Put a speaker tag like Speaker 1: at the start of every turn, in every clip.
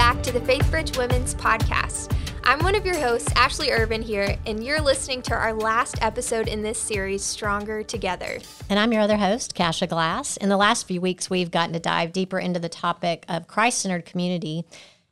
Speaker 1: back to the Faithbridge Women's Podcast. I'm one of your hosts, Ashley Irvin here, and you're listening to our last episode in this series, Stronger Together.
Speaker 2: And I'm your other host, Kasha Glass. In the last few weeks, we've gotten to dive deeper into the topic of Christ centered community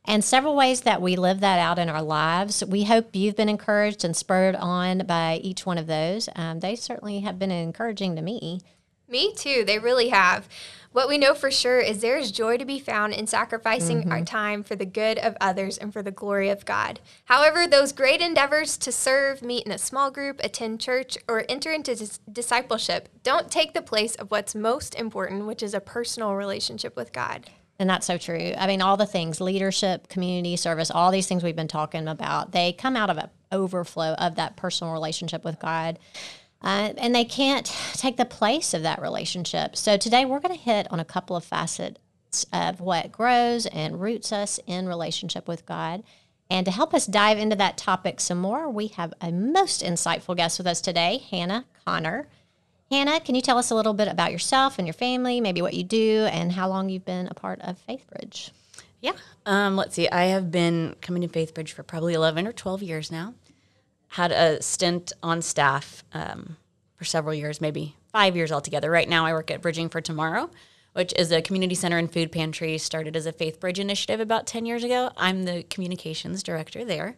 Speaker 2: and several ways that we live that out in our lives. We hope you've been encouraged and spurred on by each one of those. Um, they certainly have been encouraging to me.
Speaker 1: Me too, they really have. What we know for sure is there is joy to be found in sacrificing mm-hmm. our time for the good of others and for the glory of God. However, those great endeavors to serve, meet in a small group, attend church, or enter into dis- discipleship don't take the place of what's most important, which is a personal relationship with God.
Speaker 2: And that's so true. I mean, all the things leadership, community service, all these things we've been talking about, they come out of an overflow of that personal relationship with God. Uh, and they can't take the place of that relationship. So today we're going to hit on a couple of facets of what grows and roots us in relationship with God. And to help us dive into that topic some more, we have a most insightful guest with us today, Hannah Connor. Hannah, can you tell us a little bit about yourself and your family, maybe what you do, and how long you've been a part of Faithbridge?
Speaker 3: Yeah. Um, let's see. I have been coming to Faithbridge for probably 11 or 12 years now had a stint on staff um, for several years, maybe five years altogether. Right now, I work at Bridging for Tomorrow, which is a community center and food pantry started as a Faith Bridge initiative about 10 years ago. I'm the communications director there.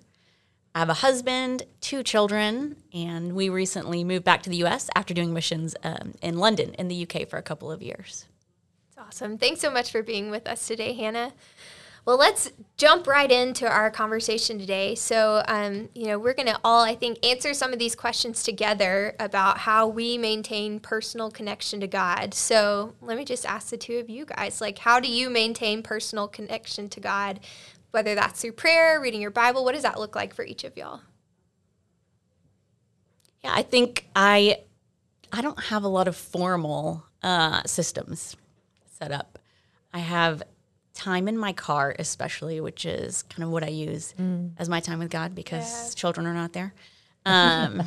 Speaker 3: I have a husband, two children, and we recently moved back to the US after doing missions um, in London, in the UK, for a couple of years.
Speaker 1: It's awesome. Thanks so much for being with us today, Hannah. Well, let's jump right into our conversation today. So, um, you know, we're going to all, I think, answer some of these questions together about how we maintain personal connection to God. So, let me just ask the two of you guys like, how do you maintain personal connection to God? Whether that's through prayer, reading your Bible, what does that look like for each of y'all?
Speaker 3: Yeah, I think I I don't have a lot of formal uh, systems set up. I have time in my car, especially, which is kind of what I use mm. as my time with God because yeah. children are not there. Um,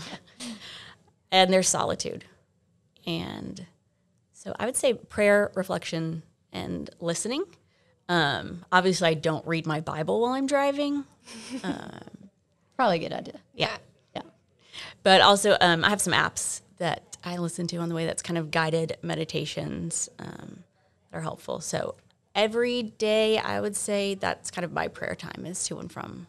Speaker 3: and there's solitude. And so I would say prayer, reflection, and listening. Um, obviously, I don't read my Bible while I'm driving.
Speaker 2: Um, Probably a good idea.
Speaker 3: Yeah. Yeah. But also, um, I have some apps that I listen to on the way that's kind of guided meditations um, that are helpful. So every day I would say that's kind of my prayer time is to and from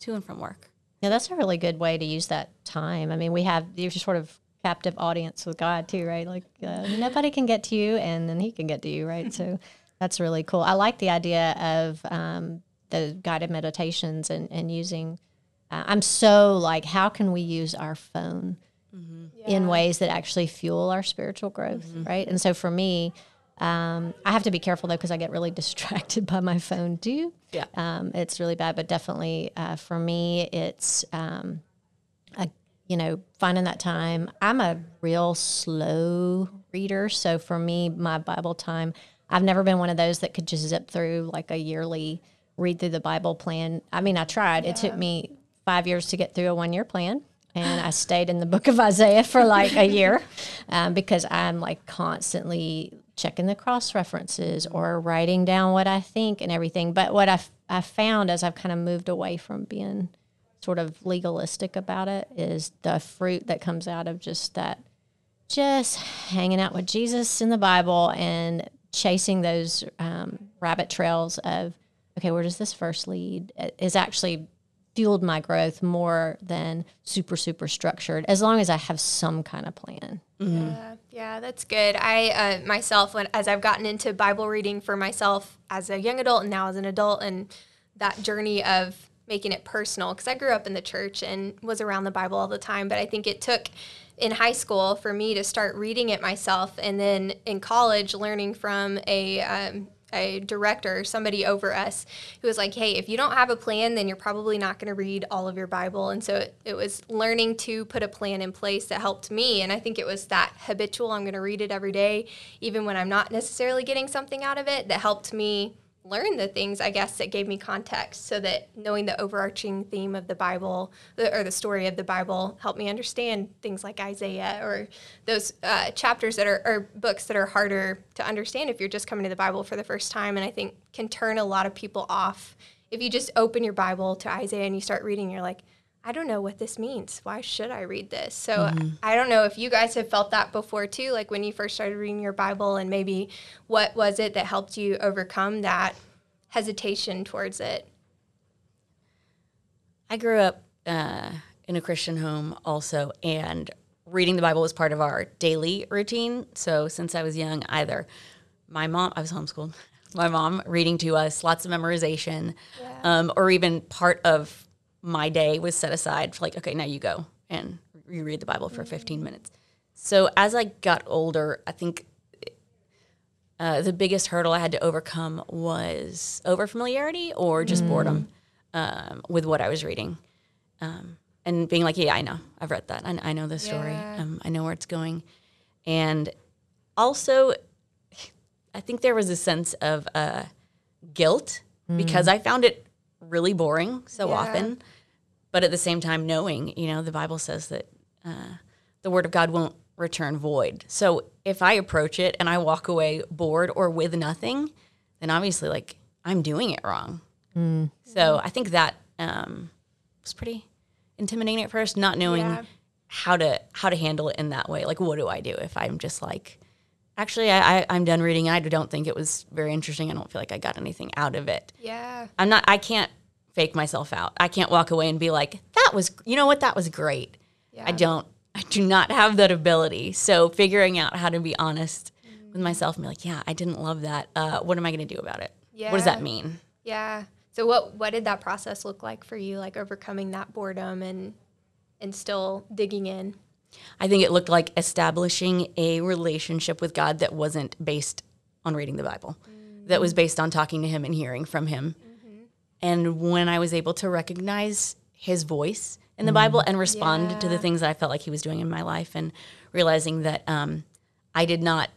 Speaker 3: to and from work.
Speaker 2: Yeah, that's a really good way to use that time. I mean, we have your sort of captive audience with God too, right? Like uh, nobody can get to you, and then He can get to you, right? so that's really cool. I like the idea of um, the guided meditations and and using. Uh, I'm so like, how can we use our phone mm-hmm. yeah. in ways that actually fuel our spiritual growth, mm-hmm. right? And so for me, um, I have to be careful though because I get really distracted by my phone too.
Speaker 3: Yeah,
Speaker 2: um, it's really bad. But definitely uh, for me, it's um, a, you know finding that time. I'm a real slow reader, so for me, my Bible time. I've never been one of those that could just zip through like a yearly read through the Bible plan. I mean, I tried. Yeah. It took me five years to get through a one year plan and I stayed in the book of Isaiah for like a year um, because I'm like constantly checking the cross references or writing down what I think and everything. But what I've, I found as I've kind of moved away from being sort of legalistic about it is the fruit that comes out of just that, just hanging out with Jesus in the Bible and chasing those um, rabbit trails of, okay, where does this first lead? Is actually fueled my growth more than super super structured as long as i have some kind of plan
Speaker 1: mm-hmm. yeah, yeah that's good. I uh, myself when as i've gotten into bible reading for myself as a young adult and now as an adult and that journey of making it personal because i grew up in the church and was around the bible all the time but i think it took in high school for me to start reading it myself and then in college learning from a um, a director, somebody over us, who was like, hey, if you don't have a plan, then you're probably not going to read all of your Bible. And so it, it, was learning to put a plan in place that helped me. And I think it was that habitual, I'm going to read it every day, even when I'm not necessarily getting something out of it, that helped me learn the things I guess that gave me context so that knowing the overarching theme of the Bible or the story of the Bible helped me understand things like Isaiah or those uh, chapters that are or books that are harder to understand if you're just coming to the Bible for the first time. And I think can turn a lot of people off. If you just open your Bible to Isaiah and you start reading, you're like, I don't know what this means. Why should I read this? So mm-hmm. I don't know if you guys have felt that before too, like when you first started reading your Bible, and maybe what was it that helped you overcome that hesitation towards it?
Speaker 3: I grew up uh, in a Christian home also, and reading the Bible was part of our daily routine. So since I was young, either my mom, I was homeschooled, my mom reading to us, lots of memorization, yeah. um, or even part of my day was set aside for like, okay, now you go and you read the Bible for 15 minutes. So as I got older, I think uh, the biggest hurdle I had to overcome was overfamiliarity or just mm. boredom um, with what I was reading. Um, and being like, yeah, I know, I've read that. I, I know the story. Yeah. Um, I know where it's going. And also, I think there was a sense of uh, guilt mm. because I found it really boring so yeah. often but at the same time knowing you know the bible says that uh, the word of god won't return void. So if i approach it and i walk away bored or with nothing then obviously like i'm doing it wrong. Mm. so i think that um, was pretty intimidating at first not knowing yeah. how to how to handle it in that way. Like what do i do if i'm just like actually I, I, i'm done reading i don't think it was very interesting. I don't feel like i got anything out of it.
Speaker 1: Yeah.
Speaker 3: I'm not i can't fake myself out. I can't walk away and be like, that was, you know what, that was great. Yeah. I don't, I do not have that ability. So figuring out how to be honest mm. with myself and be like, yeah, I didn't love that. Uh, what am I going to do about it? Yeah. What does that mean?
Speaker 1: Yeah. So what, what did that process look like for you? Like overcoming that boredom and, and still digging in?
Speaker 3: I think it looked like establishing a relationship with God that wasn't based on reading the Bible, mm. that was based on talking to Him and hearing from Him. And when I was able to recognize his voice in the mm. Bible and respond yeah. to the things that I felt like he was doing in my life and realizing that um, I did not,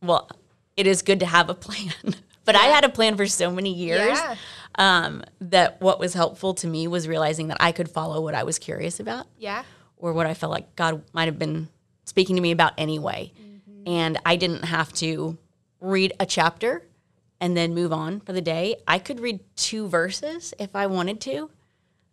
Speaker 3: well, it is good to have a plan, but yeah. I had a plan for so many years yeah. um, that what was helpful to me was realizing that I could follow what I was curious about.
Speaker 1: Yeah.
Speaker 3: Or what I felt like God might have been speaking to me about anyway. Mm-hmm. And I didn't have to read a chapter and then move on for the day. I could read two verses if I wanted to.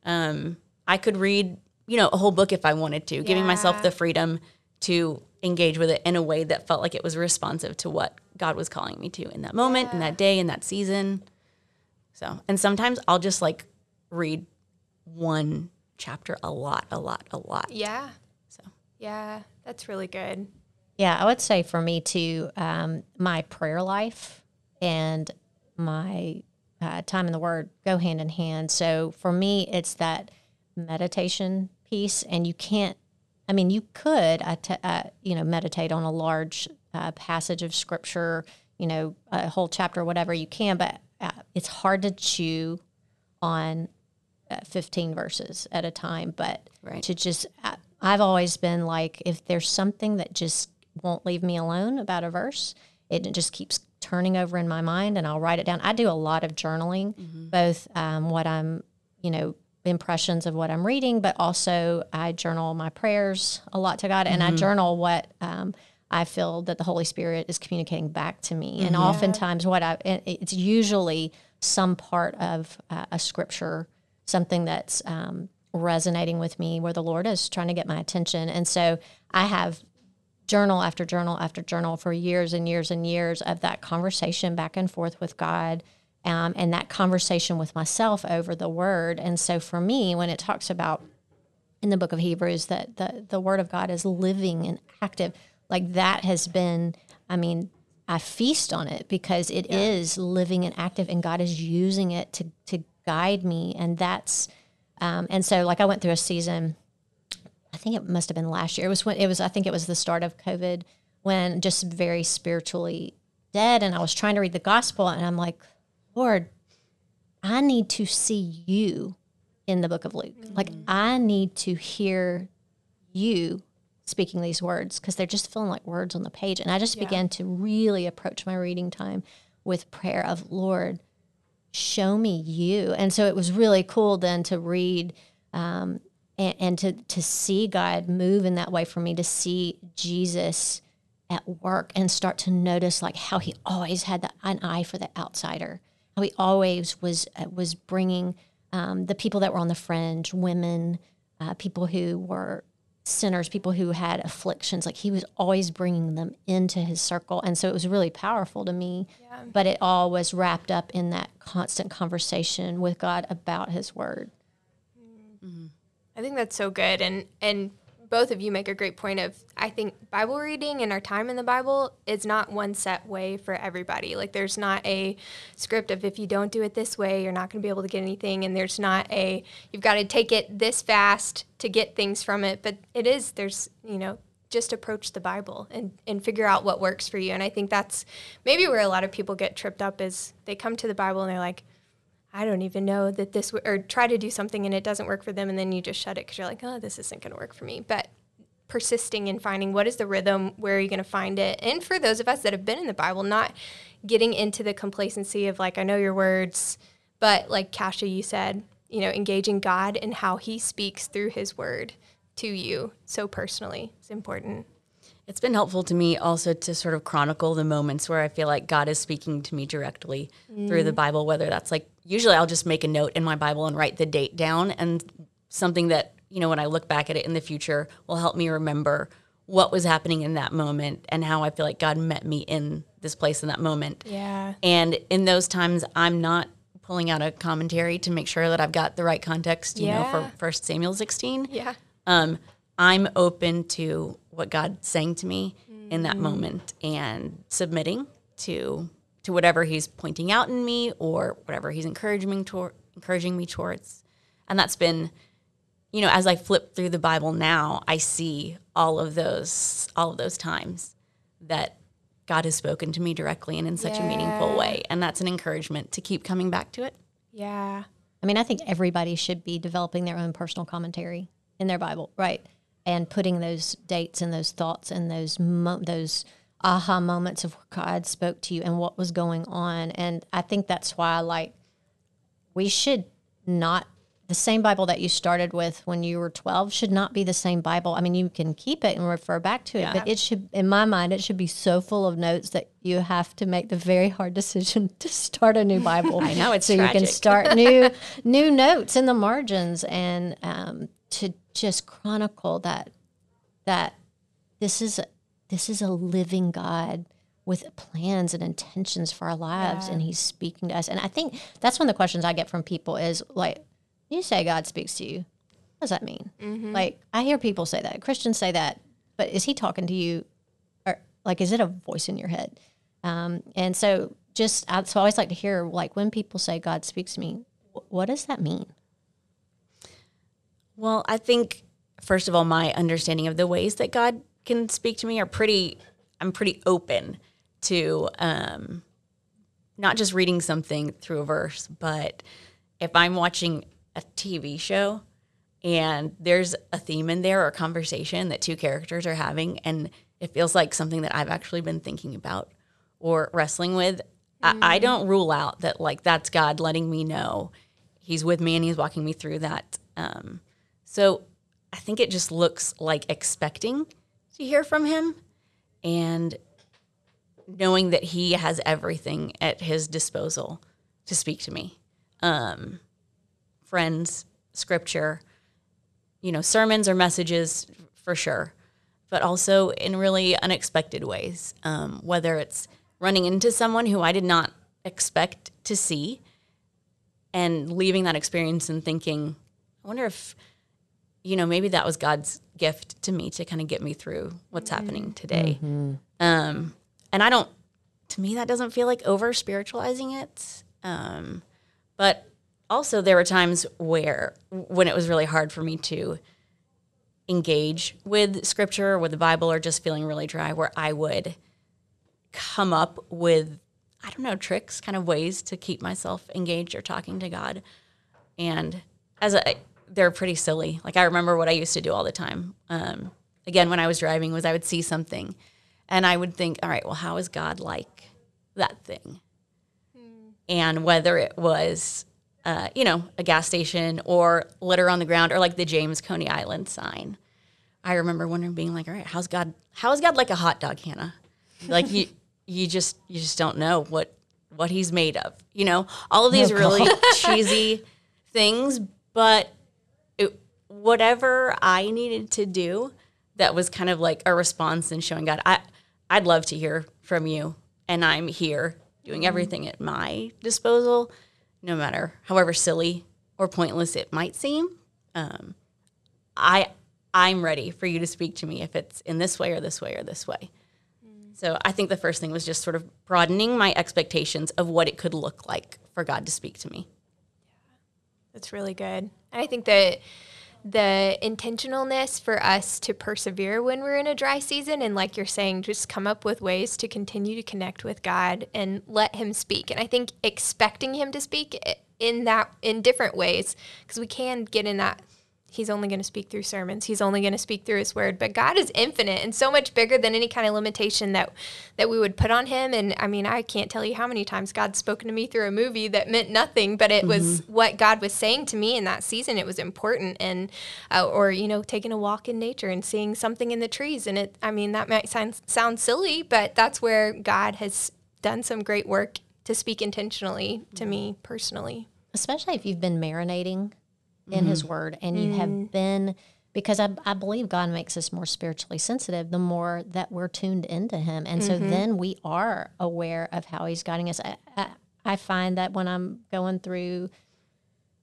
Speaker 3: Um, I could read, you know, a whole book if I wanted to, yeah. giving myself the freedom to engage with it in a way that felt like it was responsive to what God was calling me to in that moment, yeah. in that day, in that season. So, and sometimes I'll just like read one chapter a lot, a lot, a lot.
Speaker 1: Yeah. So, yeah, that's really good.
Speaker 2: Yeah, I would say for me too, um, my prayer life and my uh, time in the Word go hand in hand. So for me, it's that meditation piece, and you can't. I mean, you could, uh, you know, meditate on a large uh, passage of Scripture, you know, a whole chapter, whatever you can, but uh, it's hard to chew on uh, 15 verses at a time. But right. to just, uh, I've always been like, if there's something that just won't leave me alone about a verse, it just keeps turning over in my mind and I'll write it down. I do a lot of journaling, mm-hmm. both um, what I'm, you know, impressions of what I'm reading, but also I journal my prayers a lot to God, mm-hmm. and I mm-hmm. journal what um, I feel that the Holy Spirit is communicating back to me. Mm-hmm. And oftentimes, what I it's usually some part of uh, a scripture, something that's um, resonating with me, where the Lord is trying to get my attention, and so I have journal after journal after journal for years and years and years of that conversation back and forth with God um, and that conversation with myself over the word. And so for me, when it talks about in the book of Hebrews that the, the word of God is living and active, like that has been, I mean, I feast on it because it yeah. is living and active and God is using it to, to guide me. And that's, um, and so like I went through a season I think it must have been last year. It was when it was. I think it was the start of COVID when just very spiritually dead, and I was trying to read the gospel, and I'm like, Lord, I need to see you in the book of Luke. Mm-hmm. Like I need to hear you speaking these words because they're just feeling like words on the page. And I just yeah. began to really approach my reading time with prayer of Lord, show me you. And so it was really cool then to read um, and, and to to see God move in that way for me to see Jesus at work and start to notice like how he always had the, an eye for the outsider how he always was uh, was bringing um, the people that were on the fringe, women, uh, people who were sinners, people who had afflictions. Like he was always bringing them into his circle, and so it was really powerful to me. Yeah. But it all was wrapped up in that constant conversation with God about His Word.
Speaker 1: Mm-hmm. I think that's so good, and and both of you make a great point of I think Bible reading and our time in the Bible is not one set way for everybody. Like there's not a script of if you don't do it this way, you're not going to be able to get anything and there's not a you've got to take it this fast to get things from it, but it is there's, you know, just approach the Bible and, and figure out what works for you. And I think that's maybe where a lot of people get tripped up is they come to the Bible and they're like, I don't even know that this, w-, or try to do something and it doesn't work for them, and then you just shut it because you're like, oh, this isn't going to work for me. But persisting in finding what is the rhythm, where are you going to find it? And for those of us that have been in the Bible, not getting into the complacency of like, I know your words, but like Kasha, you said, you know, engaging God and how He speaks through His word to you so personally is important.
Speaker 3: It's been helpful to me also to sort of chronicle the moments where I feel like God is speaking to me directly mm. through the Bible, whether that's like usually I'll just make a note in my Bible and write the date down and something that, you know, when I look back at it in the future will help me remember what was happening in that moment and how I feel like God met me in this place in that moment.
Speaker 1: Yeah.
Speaker 3: And in those times I'm not pulling out a commentary to make sure that I've got the right context, you yeah. know, for first Samuel 16.
Speaker 1: Yeah.
Speaker 3: Um, I'm open to what God's saying to me mm. in that mm. moment and submitting to to whatever He's pointing out in me or whatever He's encouraging me toward, encouraging me towards. And that's been, you know, as I flip through the Bible now, I see all of those all of those times that God has spoken to me directly and in such yeah. a meaningful way. And that's an encouragement to keep coming back to it.
Speaker 1: Yeah.
Speaker 2: I mean, I think everybody should be developing their own personal commentary in their Bible, right? And putting those dates and those thoughts and those mo- those aha moments of where God spoke to you and what was going on. And I think that's why, like, we should not the same Bible that you started with when you were 12 should not be the same Bible. I mean, you can keep it and refer back to it, yeah. but it should, in my mind, it should be so full of notes that you have to make the very hard decision to start a new Bible.
Speaker 3: I know it's
Speaker 2: so
Speaker 3: tragic.
Speaker 2: you can start new new notes in the margins and um, to just chronicle that that this is a, this is a living God with plans and intentions for our lives yeah. and he's speaking to us. And i think that's one of the questions i get from people is like you say god speaks to you. What does that mean? Mm-hmm. like i hear people say that christians say that but is he talking to you? Or like is it a voice in your head? Um, and so just I, so i always like to hear like when people say god speaks to me what does that mean
Speaker 3: well, I think first of all, my understanding of the ways that God can speak to me are pretty. I'm pretty open to um, not just reading something through a verse, but if I'm watching a TV show and there's a theme in there or a conversation that two characters are having, and it feels like something that I've actually been thinking about or wrestling with, mm. I, I don't rule out that like that's God letting me know He's with me and He's walking me through that. Um, so I think it just looks like expecting to hear from him and knowing that he has everything at his disposal to speak to me. Um, friends, scripture, you know, sermons or messages for sure, but also in really unexpected ways. Um, whether it's running into someone who I did not expect to see and leaving that experience and thinking, I wonder if you know, maybe that was God's gift to me to kind of get me through what's mm-hmm. happening today. Mm-hmm. Um, and I don't, to me, that doesn't feel like over spiritualizing it. Um, but also, there were times where, when it was really hard for me to engage with scripture or with the Bible or just feeling really dry, where I would come up with, I don't know, tricks, kind of ways to keep myself engaged or talking to God. And as a, they're pretty silly. Like I remember what I used to do all the time. Um, again, when I was driving, was I would see something, and I would think, all right, well, how is God like that thing? Hmm. And whether it was, uh, you know, a gas station or litter on the ground or like the James Coney Island sign. I remember wondering, being like, all right, how's God? How is God like a hot dog, Hannah? Like you, you just you just don't know what what he's made of. You know, all of these really cheesy things, but whatever I needed to do that was kind of like a response and showing God, I I'd love to hear from you and I'm here doing everything at my disposal, no matter however silly or pointless it might seem. Um, I I'm ready for you to speak to me if it's in this way or this way or this way. So I think the first thing was just sort of broadening my expectations of what it could look like for God to speak to me. Yeah.
Speaker 1: That's really good. And I think that the intentionalness for us to persevere when we're in a dry season and like you're saying just come up with ways to continue to connect with God and let him speak. And I think expecting him to speak in that in different ways because we can get in that he's only going to speak through sermons. He's only going to speak through his word. But God is infinite and so much bigger than any kind of limitation that that we would put on him. And I mean, I can't tell you how many times God's spoken to me through a movie that meant nothing, but it mm-hmm. was what God was saying to me in that season. It was important, and uh, or you know, taking a walk in nature and seeing something in the trees. And it, I mean, that might sound sound silly, but that's where God has done some great work to speak intentionally to me personally.
Speaker 2: Especially if you've been marinating in mm-hmm. His Word, and you mm-hmm. have been because I, I believe God makes us more spiritually sensitive the more that we're tuned into Him, and mm-hmm. so then we are aware of how He's guiding us. I, I, I find that when I'm going through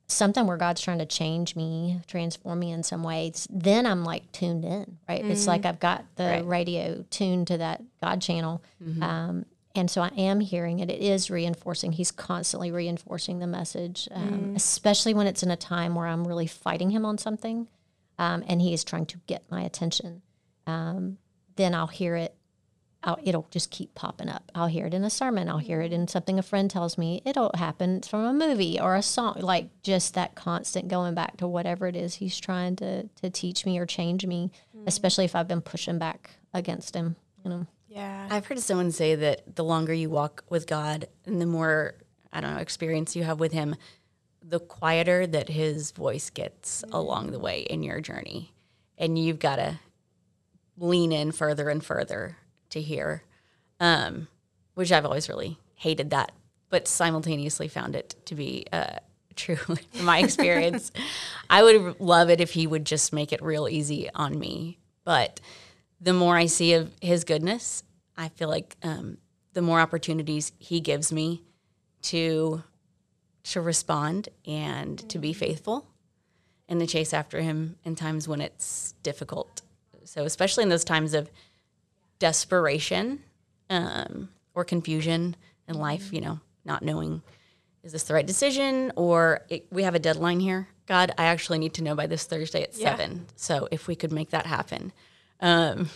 Speaker 2: something where God's trying to change me, transform me in some ways, then I'm like tuned in, right? Mm-hmm. It's like I've got the right. radio tuned to that God channel. Mm-hmm. Um, and so I am hearing it. It is reinforcing. He's constantly reinforcing the message, um, mm. especially when it's in a time where I'm really fighting him on something, um, and he is trying to get my attention. Um, then I'll hear it. I'll, it'll just keep popping up. I'll hear it in a sermon. I'll hear it in something a friend tells me. It'll happen from a movie or a song. Like just that constant going back to whatever it is he's trying to to teach me or change me. Mm. Especially if I've been pushing back against him. You know.
Speaker 3: Yeah. I've heard someone say that the longer you walk with God and the more, I don't know, experience you have with Him, the quieter that His voice gets mm-hmm. along the way in your journey. And you've got to lean in further and further to hear, um, which I've always really hated that, but simultaneously found it to be uh, true in my experience. I would love it if He would just make it real easy on me. But the more I see of his goodness, I feel like um, the more opportunities he gives me to to respond and to be faithful and to chase after him in times when it's difficult. So especially in those times of desperation um, or confusion in life, you know, not knowing is this the right decision or it, we have a deadline here. God, I actually need to know by this Thursday at yeah. seven. So if we could make that happen um,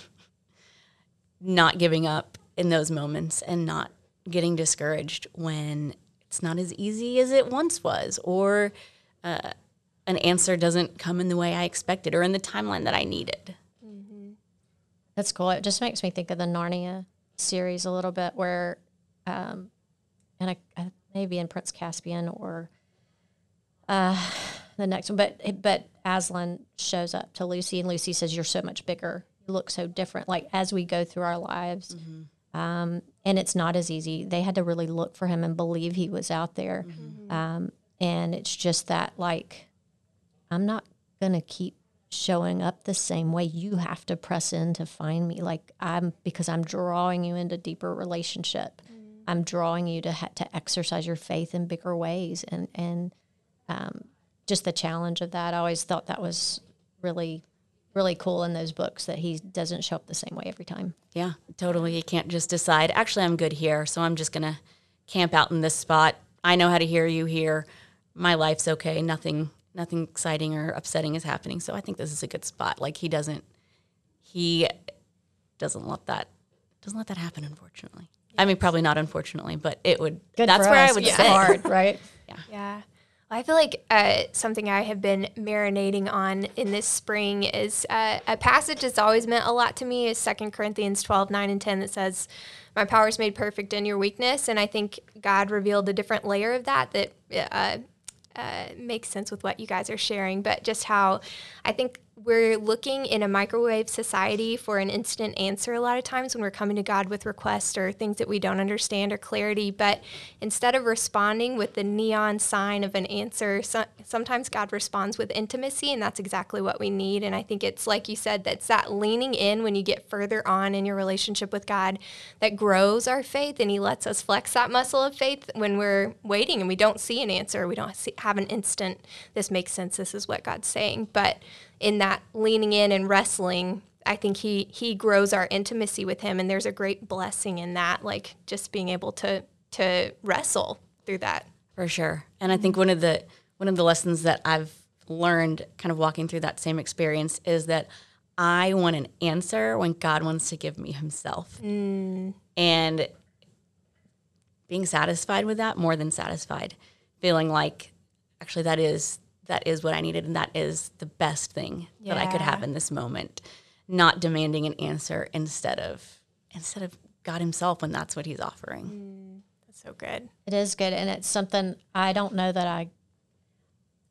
Speaker 3: not giving up in those moments and not getting discouraged when it's not as easy as it once was, or uh, an answer doesn't come in the way I expected or in the timeline that I needed.
Speaker 2: Mm-hmm. That's cool. It just makes me think of the Narnia series a little bit, where, um, and I, I, maybe in Prince Caspian or uh, the next one, but but Aslan shows up to Lucy, and Lucy says, "You're so much bigger look so different like as we go through our lives. Mm-hmm. um, and it's not as easy. They had to really look for him and believe he was out there. Mm-hmm. um, and it's just that like i'm not gonna keep showing up the same way. You have to press in to find me. Like i'm because i'm drawing you into deeper relationship. Mm-hmm. i'm drawing you to ha- to exercise your faith in bigger ways. And and um, just the challenge of that i always thought that was really really cool in those books that he doesn't show up the same way every time.
Speaker 3: Yeah, totally. You can't just decide, actually, I'm good here, so I'm just going to camp out in this spot. I know how to hear you here. My life's okay. Nothing nothing exciting or upsetting is happening. So I think this is a good spot. Like he doesn't he doesn't let that doesn't let that happen unfortunately. I mean probably not unfortunately, but it would
Speaker 2: good
Speaker 3: that's
Speaker 2: where
Speaker 3: us. I would
Speaker 2: yeah.
Speaker 3: say
Speaker 2: hard, right?
Speaker 1: yeah. Yeah. I feel like uh, something I have been marinating on in this spring is uh, a passage that's always meant a lot to me is 2 Corinthians 12, 9 and 10 that says, my power is made perfect in your weakness. And I think God revealed a different layer of that that uh, uh, makes sense with what you guys are sharing. But just how I think we're looking in a microwave society for an instant answer a lot of times when we're coming to God with requests or things that we don't understand or clarity. But instead of responding with the neon sign of an answer, so, sometimes God responds with intimacy, and that's exactly what we need. And I think it's like you said, that's that leaning in when you get further on in your relationship with God that grows our faith, and He lets us flex that muscle of faith when we're waiting and we don't see an answer, we don't see, have an instant, this makes sense, this is what God's saying. But in that leaning in and wrestling, I think he he grows our intimacy with him and there's a great blessing in that, like just being able to to wrestle through that.
Speaker 3: For sure. And I think one of the one of the lessons that I've learned kind of walking through that same experience is that I want an answer when God wants to give me himself. Mm. And being satisfied with that more than satisfied, feeling like actually that is that is what I needed and that is the best thing yeah. that I could have in this moment. Not demanding an answer instead of instead of God Himself when that's what He's offering.
Speaker 1: Mm, that's so good.
Speaker 2: It is good, and it's something I don't know that I.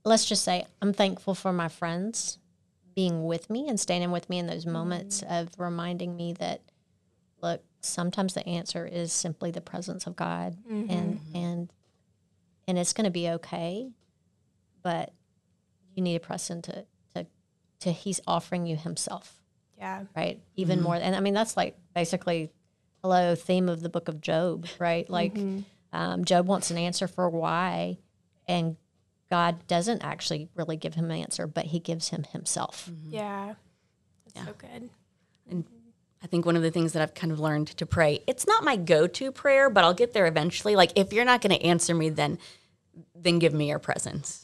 Speaker 2: Let's just say I'm thankful for my friends being with me and standing with me in those moments mm. of reminding me that, look, sometimes the answer is simply the presence of God, mm-hmm. and and and it's going to be okay, but you need to press into to to he's offering you himself.
Speaker 1: Yeah.
Speaker 2: Right. Even mm-hmm. more. And I mean that's like basically hello theme of the book of Job, right? Like mm-hmm. um, Job wants an answer for why, and God doesn't actually really give him an answer, but He gives him Himself.
Speaker 1: Mm-hmm. Yeah, that's yeah. so good.
Speaker 3: And I think one of the things that I've kind of learned to pray, it's not my go-to prayer, but I'll get there eventually. Like if you're not going to answer me, then then give me your presence.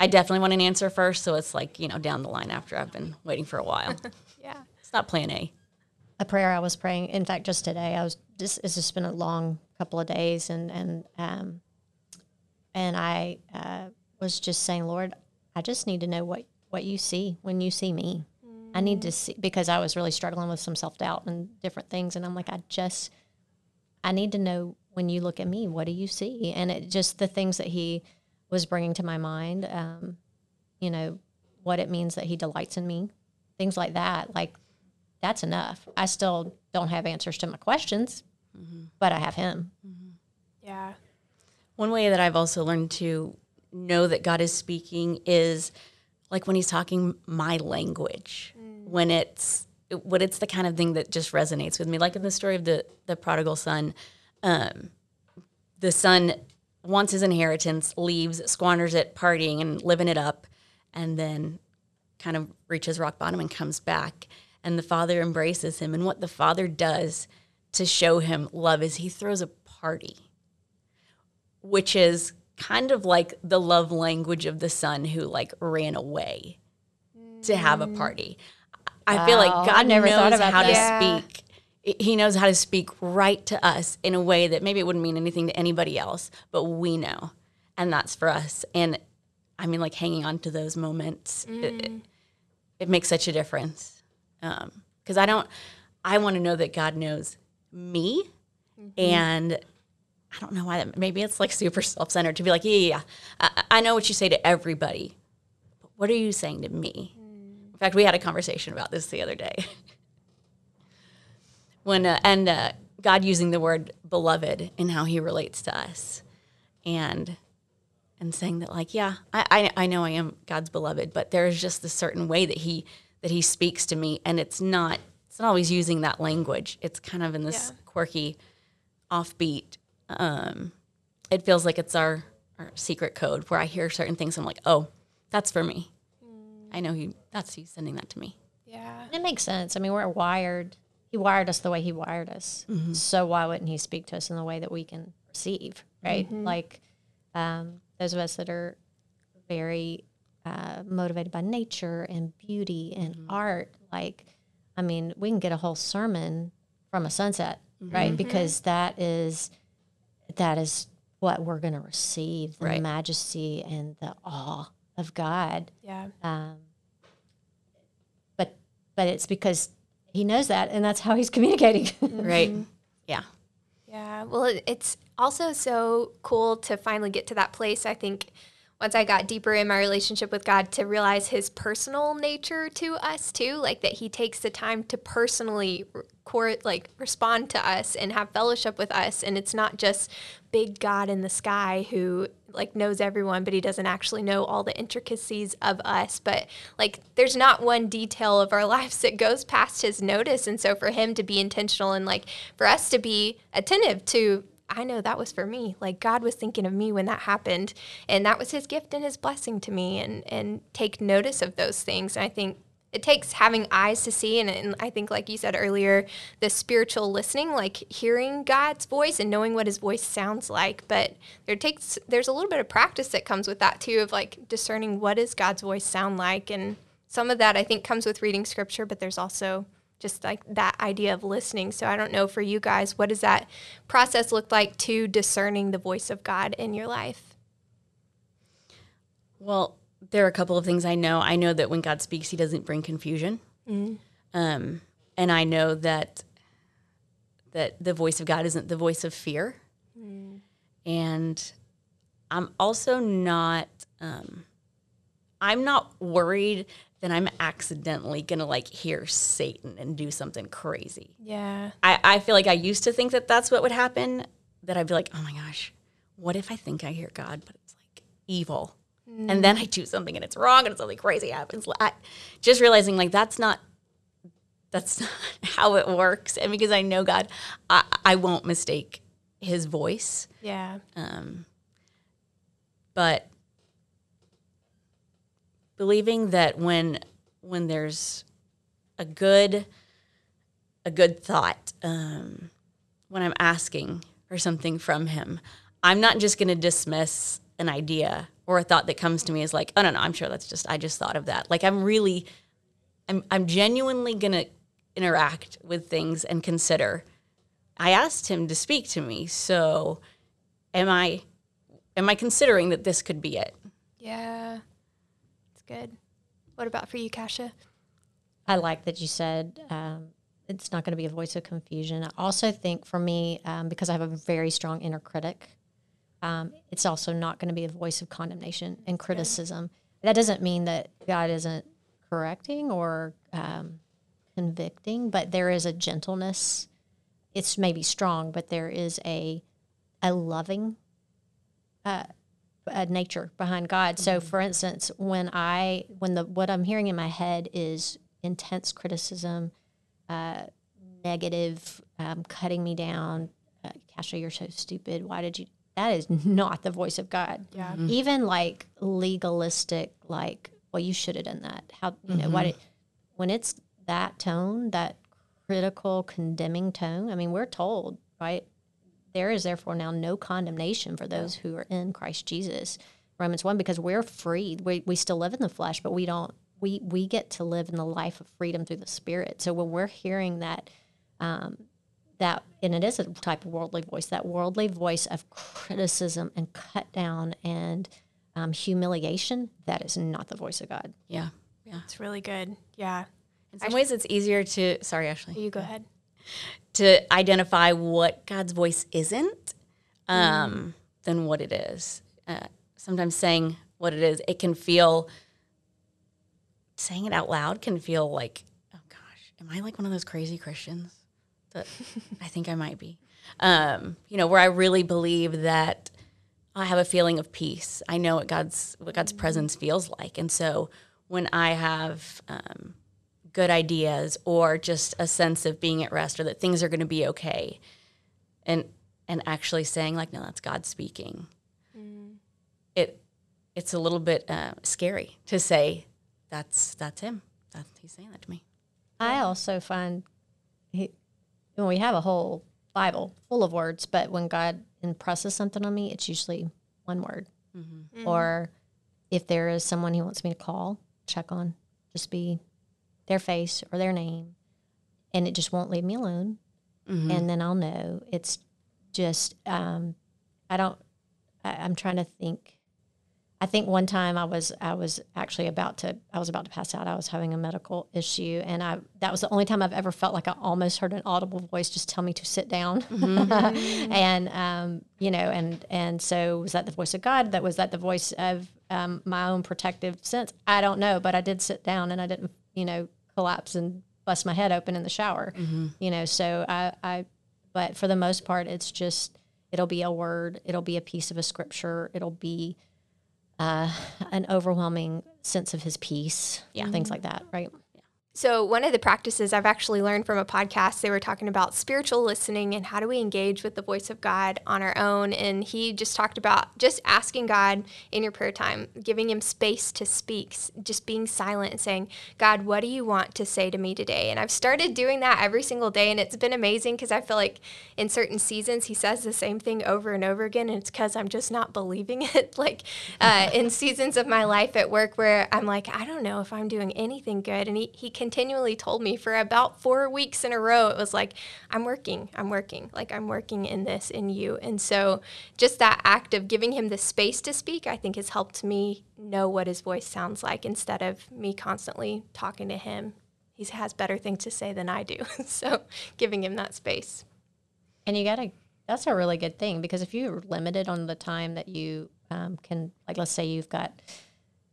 Speaker 3: I definitely want an answer first, so it's like you know down the line after I've been waiting for a while.
Speaker 1: yeah,
Speaker 3: it's not Plan A.
Speaker 2: A prayer I was praying. In fact, just today, I was. This it's just been a long couple of days, and and um, and I uh, was just saying, Lord, I just need to know what what you see when you see me. Mm. I need to see because I was really struggling with some self doubt and different things, and I'm like, I just, I need to know when you look at me, what do you see? And it just the things that He was bringing to my mind. Um, you know, what it means that he delights in me, things like that. Like, that's enough. I still don't have answers to my questions, mm-hmm. but I have him.
Speaker 1: Mm-hmm. Yeah.
Speaker 3: One way that I've also learned to know that God is speaking is like when he's talking my language, mm. when it's when it's the kind of thing that just resonates with me. Like in the story of the the prodigal son, um, the son wants his inheritance, leaves, squanders it partying and living it up, and then kind of reaches rock bottom and comes back. And the father embraces him. And what the father does to show him love is he throws a party, which is kind of like the love language of the son who like ran away to have a mm. party. I feel like God never knows thought about how that. to speak he knows how to speak right to us in a way that maybe it wouldn't mean anything to anybody else, but we know. And that's for us. And I mean, like hanging on to those moments, mm. it, it, makes such a difference. Because um, I don't, I want to know that God knows me. Mm-hmm. And I don't know why that, maybe it's like super self centered to be like, yeah, yeah, yeah. I, I, know what you say to everybody, but what are you saying to me? Mm. In fact, we had a conversation about this the other day. when uh, and uh, God using the word beloved in how He relates to us, and and saying that like yeah I, I, I know I am God's beloved, but there's just a certain way that He that He speaks to me, and it's not it's not always using that language. It's kind of in this yeah. quirky, offbeat. Um, it feels like it's our our secret code where I hear certain things. I'm like, oh, that's for me. Mm. I know he. That's he's sending that to me.
Speaker 1: Yeah,
Speaker 2: it makes sense. I mean, we're wired he wired us the way he wired us. Mm-hmm. So why wouldn't he speak to us in the way that we can receive, right? Mm-hmm. Like um, those of us that are very uh, motivated by nature and beauty and mm-hmm. art, like, I mean, we can get a whole sermon from a sunset, right? Mm-hmm. Because that is that is what we're going to receive the right. majesty and the awe of God.
Speaker 1: Yeah.
Speaker 2: Um, but but it's because he knows that, and that's how he's communicating.
Speaker 3: right. Mm-hmm. Yeah.
Speaker 1: Yeah. Well, it's also so cool to finally get to that place. I think once I got deeper in my relationship with God to realize his personal nature to us too, like that he takes the time to personally court like respond to us and have fellowship with us. And it's not just big God in the sky who like knows everyone but he doesn't actually know all the intricacies of us. But like there's not one detail of our lives that goes past his notice. And so for him to be intentional and like for us to be attentive to I know that was for me. Like God was thinking of me when that happened, and that was His gift and His blessing to me. And and take notice of those things. And I think it takes having eyes to see, and, and I think, like you said earlier, the spiritual listening, like hearing God's voice and knowing what His voice sounds like. But there takes there's a little bit of practice that comes with that too, of like discerning what does God's voice sound like, and some of that I think comes with reading Scripture, but there's also just like that idea of listening. So I don't know for you guys, what does that process look like to discerning the voice of God in your life?
Speaker 3: Well, there are a couple of things I know. I know that when God speaks, He doesn't bring confusion, mm. um, and I know that that the voice of God isn't the voice of fear. Mm. And I'm also not. Um, I'm not worried then I'm accidentally gonna like hear Satan and do something crazy.
Speaker 1: Yeah.
Speaker 3: I, I feel like I used to think that that's what would happen. That I'd be like, oh my gosh, what if I think I hear God, but it's like evil, mm. and then I do something and it's wrong and something crazy happens. I, just realizing like that's not that's not how it works, and because I know God, I, I won't mistake His voice.
Speaker 1: Yeah. Um.
Speaker 3: But believing that when when there's a good a good thought um, when I'm asking for something from him, I'm not just going to dismiss an idea or a thought that comes to me as like, oh no no, I'm sure that's just I just thought of that. Like I'm really, I'm I'm genuinely going to interact with things and consider. I asked him to speak to me, so am I am I considering that this could be it?
Speaker 1: Yeah good. What about for you, Kasha?
Speaker 2: I like that you said um, it's not going to be a voice of confusion. I also think for me, um, because I have a very strong inner critic, um, it's also not going to be a voice of condemnation and criticism. That doesn't mean that God isn't correcting or um, convicting, but there is a gentleness. It's maybe strong, but there is a a loving uh, a nature behind God. Mm-hmm. So, for instance, when I when the what I'm hearing in my head is intense criticism, uh, negative, um, cutting me down. Uh, Kasha, you're so stupid. Why did you? That is not the voice of God.
Speaker 1: Yeah.
Speaker 2: Mm-hmm. Even like legalistic, like, well, you should have done that. How you know mm-hmm. why did? When it's that tone, that critical, condemning tone. I mean, we're told right there is therefore now no condemnation for those who are in Christ Jesus. Romans 1 because we're free. We, we still live in the flesh, but we don't we we get to live in the life of freedom through the spirit. So when we're hearing that um, that and it is a type of worldly voice, that worldly voice of criticism and cut down and um, humiliation, that is not the voice of God.
Speaker 3: Yeah. Yeah.
Speaker 1: It's really good. Yeah.
Speaker 3: In some ways it's easier to sorry, Ashley.
Speaker 1: You go ahead
Speaker 3: to identify what God's voice isn't um, mm. than what it is. Uh, sometimes saying what it is, it can feel, saying it out loud can feel like, oh gosh, am I like one of those crazy Christians? That I think I might be. Um, you know, where I really believe that I have a feeling of peace. I know what God's what God's presence feels like, and so when I have um, good ideas or just a sense of being at rest or that things are going to be okay and and actually saying like no that's god speaking mm. it it's a little bit uh, scary to say that's that's him that he's saying that to me
Speaker 2: i also find he, when we have a whole bible full of words but when god impresses something on me it's usually one word mm-hmm. Mm-hmm. or if there is someone he wants me to call check on just be their face or their name, and it just won't leave me alone. Mm-hmm. And then I'll know it's just um, I don't. I, I'm trying to think. I think one time I was I was actually about to I was about to pass out. I was having a medical issue, and I that was the only time I've ever felt like I almost heard an audible voice just tell me to sit down. Mm-hmm. and um, you know, and and so was that the voice of God? That was that the voice of um, my own protective sense? I don't know, but I did sit down, and I didn't you know collapse and bust my head open in the shower. Mm-hmm. You know, so I I but for the most part, it's just it'll be a word, it'll be a piece of a scripture, it'll be uh, an overwhelming sense of his peace, yeah. things like that, right?
Speaker 1: So, one of the practices I've actually learned from a podcast, they were talking about spiritual listening and how do we engage with the voice of God on our own. And he just talked about just asking God in your prayer time, giving him space to speak, just being silent and saying, God, what do you want to say to me today? And I've started doing that every single day. And it's been amazing because I feel like in certain seasons, he says the same thing over and over again. And it's because I'm just not believing it. like uh, in seasons of my life at work where I'm like, I don't know if I'm doing anything good. And he, he can continually told me for about four weeks in a row, it was like, I'm working, I'm working, like I'm working in this in you. And so just that act of giving him the space to speak, I think has helped me know what his voice sounds like instead of me constantly talking to him. He has better things to say than I do. so giving him that space.
Speaker 2: And you got to, that's a really good thing because if you're limited on the time that you um, can, like, let's say you've got,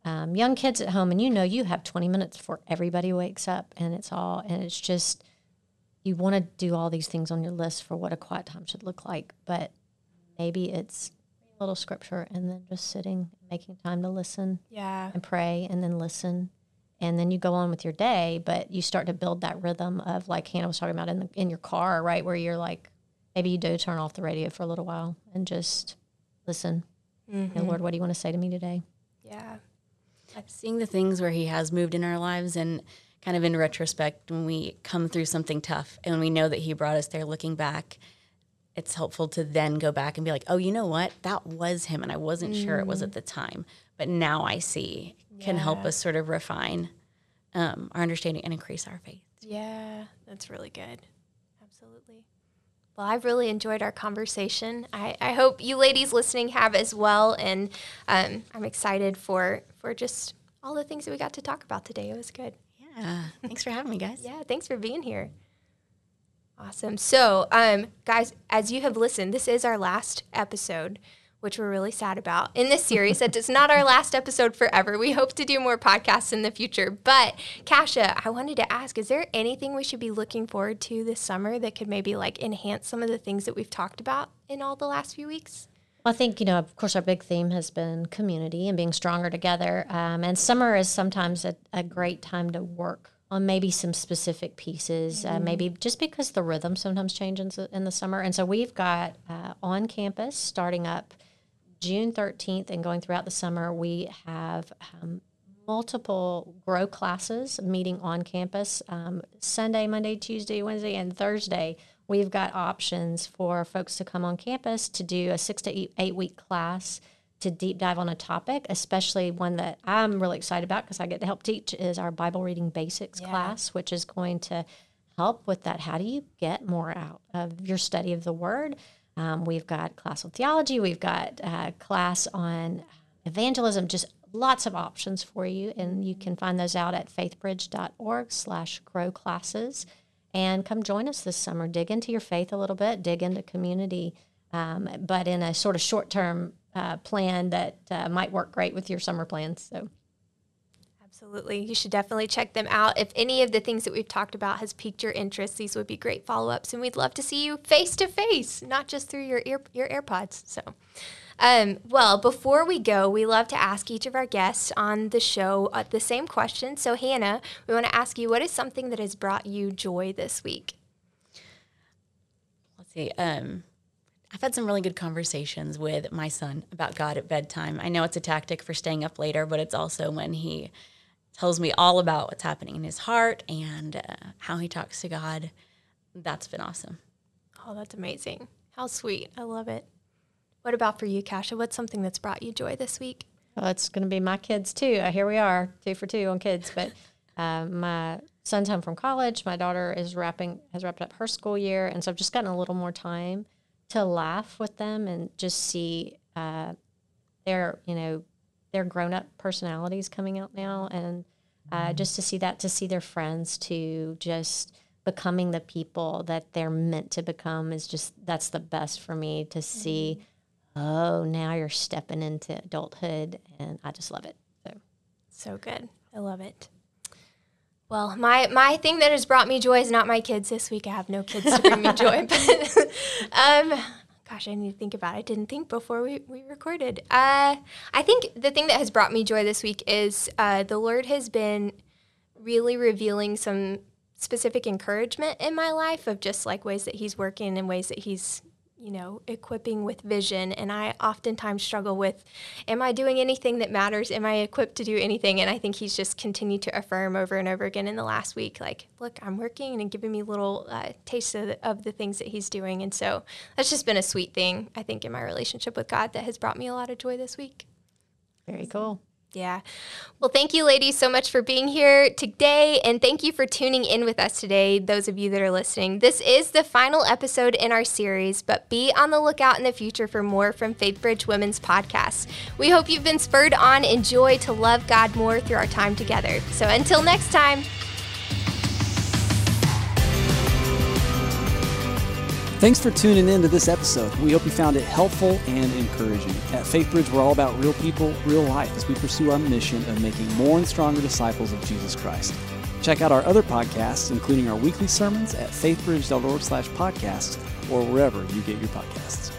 Speaker 2: um, young kids at home and you know you have 20 minutes before everybody wakes up and it's all and it's just you want to do all these things on your list for what a quiet time should look like but maybe it's a little scripture and then just sitting making time to listen
Speaker 1: yeah.
Speaker 2: and pray and then listen. And then you go on with your day but you start to build that rhythm of like hannah was talking about in, the, in your car right? Where you're like maybe you do turn off the radio for a little while and just listen. Mm-hmm. you know, lord what do you want to say to me today?
Speaker 1: Yeah
Speaker 3: seeing the things where he has moved in our lives and kind of in retrospect when we come through something tough and we know that he brought us there looking back it's helpful to then go back and be like oh you know what that was him and i wasn't mm. sure it was at the time but now i see can yeah. help us sort of refine um, our understanding and increase our faith
Speaker 1: yeah that's really good absolutely well, I've really enjoyed our conversation. I, I hope you ladies listening have as well. And um, I'm excited for, for just all the things that we got to talk about today. It was good.
Speaker 3: Yeah. Thanks for having me, guys.
Speaker 1: yeah. Thanks for being here. Awesome. So, um, guys, as you have listened, this is our last episode which we're really sad about in this series. that is not our last episode forever. We hope to do more podcasts in the future. But Kasha, I wanted to ask, is there anything we should be looking forward to this summer that could maybe like enhance some of the things that we've talked about in all the last few weeks?
Speaker 2: Well, I think, you know, of course, our big theme has been community and being stronger together. Um, and summer is sometimes a, a great time to work on maybe some specific pieces, uh, mm-hmm. uh, maybe just because the rhythm sometimes changes in the summer. And so we've got uh, on campus starting up June 13th and going throughout the summer, we have um, multiple grow classes meeting on campus um, Sunday, Monday, Tuesday, Wednesday, and Thursday. We've got options for folks to come on campus to do a six to eight, week class to deep dive on a topic, especially one that I'm really excited about because I get to help teach is our Bible reading basics yeah. class, which is going to help with that. How do you get more out of your study of the Word? Um, we've got class on theology. We've got uh, class on evangelism. Just lots of options for you, and you can find those out at faithbridge.org/slash grow classes. And come join us this summer. Dig into your faith a little bit. Dig into community, um, but in a sort of short-term uh, plan that uh, might work great with your summer plans. So.
Speaker 1: Absolutely. You should definitely check them out. If any of the things that we've talked about has piqued your interest, these would be great follow ups. And we'd love to see you face to face, not just through your, ear, your AirPods. So, um, well, before we go, we love to ask each of our guests on the show uh, the same question. So, Hannah, we want to ask you what is something that has brought you joy this week?
Speaker 3: Let's see. Um, I've had some really good conversations with my son about God at bedtime. I know it's a tactic for staying up later, but it's also when he tells me all about what's happening in his heart and uh, how he talks to God. That's been awesome.
Speaker 1: Oh, that's amazing. How sweet. I love it. What about for you, Kasha? What's something that's brought you joy this week?
Speaker 2: Well, it's going to be my kids too. Uh, here we are, two for two on kids. But uh, my son's home from college. My daughter is wrapping has wrapped up her school year, and so I've just gotten a little more time to laugh with them and just see uh, their you know they're grown up personalities coming out now, and uh, just to see that, to see their friends, to just becoming the people that they're meant to become is just that's the best for me to see. Oh, now you're stepping into adulthood, and I just love it. So
Speaker 1: So good. I love it. Well, my my thing that has brought me joy is not my kids this week. I have no kids to bring me joy, but um, gosh, I need to think about. it. I didn't think before we we recorded. Uh, I think the thing that has brought me joy this week is uh, the Lord has been really revealing some specific encouragement in my life of just like ways that He's working and ways that He's you know, equipping with vision. And I oftentimes struggle with, am I doing anything that matters? Am I equipped to do anything? And I think he's just continued to affirm over and over again in the last week, like, look, I'm working and giving me little uh, tastes of the, of the things that he's doing. And so that's just been a sweet thing, I think, in my relationship with God that has brought me a lot of joy this week.
Speaker 2: very cool.
Speaker 1: Yeah. Well, thank you, ladies, so much for being here today. And thank you for tuning in with us today, those of you that are listening. This is the final episode in our series, but be on the lookout in the future for more from FaithBridge Women's Podcast. We hope you've been spurred on and joy to love God more through our time together. So until next time.
Speaker 4: Thanks for tuning in to this episode. We hope you found it helpful and encouraging. At FaithBridge, we're all about real people, real life as we pursue our mission of making more and stronger disciples of Jesus Christ. Check out our other podcasts, including our weekly sermons at faithbridge.org slash podcasts or wherever you get your podcasts.